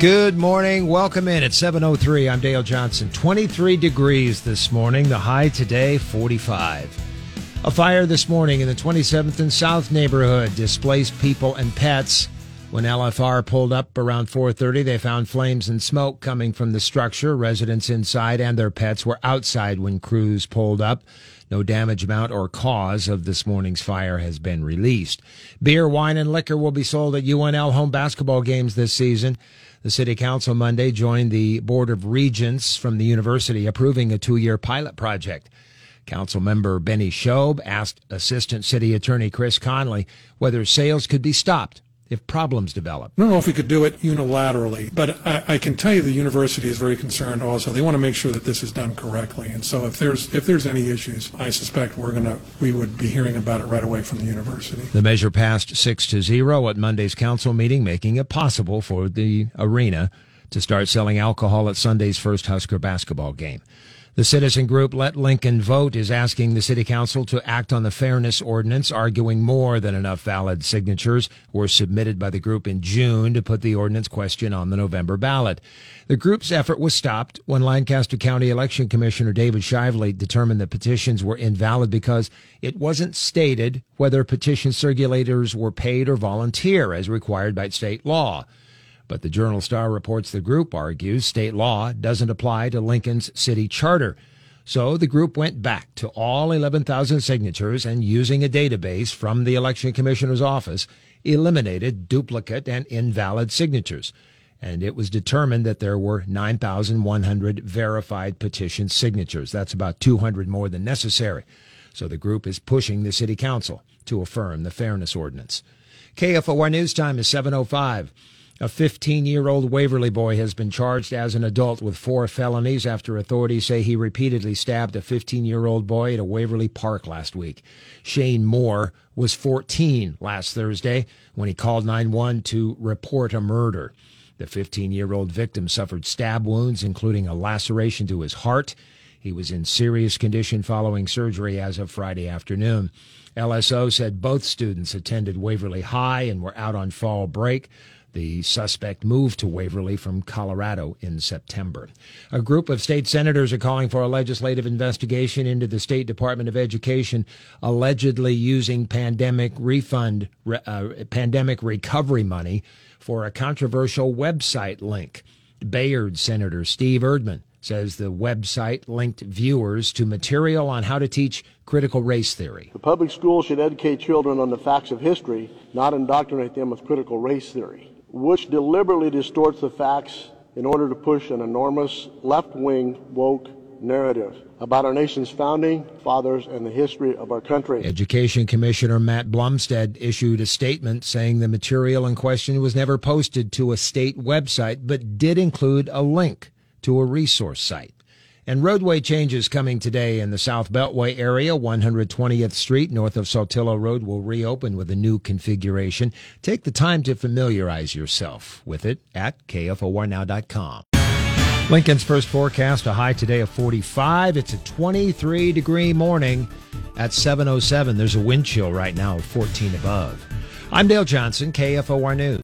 Good morning. Welcome in at 7:03. I'm Dale Johnson. 23 degrees this morning. The high today 45. A fire this morning in the 27th and South neighborhood displaced people and pets. When LFR pulled up around 4:30, they found flames and smoke coming from the structure. Residents inside and their pets were outside when crews pulled up. No damage amount or cause of this morning's fire has been released. Beer, wine, and liquor will be sold at UNL home basketball games this season. The City Council Monday joined the Board of Regents from the university approving a two year pilot project. Council member Bennie Shobe asked Assistant City Attorney Chris Conley whether sales could be stopped if problems develop. I don't know if we could do it unilaterally, but I, I, can tell you the university is very concerned also. They want to make sure that this is done correctly. And so if there's if there's any issues, I suspect we're gonna we would be hearing about it right away from the university. The measure passed six to zero at Monday's council meeting, making it possible for the arena to start selling alcohol at Sunday's first Husker basketball game. The citizen group Let Lincoln Vote is asking the city council to act on the fairness ordinance, arguing more than enough valid signatures were submitted by the group in June to put the ordinance question on the November ballot. The group's effort was stopped when Lancaster County Election Commissioner David Shively determined that petitions were invalid because it wasn't stated whether petition circulators were paid or volunteer as required by state law. But the Journal Star reports the group argues state law doesn't apply to Lincoln's city charter. So the group went back to all 11,000 signatures and using a database from the Election Commissioner's office, eliminated duplicate and invalid signatures. And it was determined that there were 9,100 verified petition signatures. That's about 200 more than necessary. So the group is pushing the city council to affirm the fairness ordinance. KFOR News Time is 705. A 15 year old Waverly boy has been charged as an adult with four felonies after authorities say he repeatedly stabbed a 15 year old boy at a Waverly Park last week. Shane Moore was 14 last Thursday when he called 911 to report a murder. The 15 year old victim suffered stab wounds, including a laceration to his heart. He was in serious condition following surgery as of Friday afternoon. LSO said both students attended Waverly High and were out on fall break. The suspect moved to Waverly from Colorado in September. A group of state senators are calling for a legislative investigation into the State Department of Education allegedly using pandemic refund, uh, pandemic recovery money for a controversial website link. Bayard Senator Steve Erdman says the website linked viewers to material on how to teach critical race theory. The public schools should educate children on the facts of history, not indoctrinate them with critical race theory which deliberately distorts the facts in order to push an enormous left wing woke narrative about our nation's founding fathers and the history of our country. Education Commissioner Matt Blomstedt issued a statement saying the material in question was never posted to a state website, but did include a link to a resource site. And roadway changes coming today in the South Beltway area. 120th Street north of Saltillo Road will reopen with a new configuration. Take the time to familiarize yourself with it at KFORnow.com. Lincoln's first forecast, a high today of 45. It's a 23 degree morning at 707. There's a wind chill right now of 14 above. I'm Dale Johnson, KFOR News.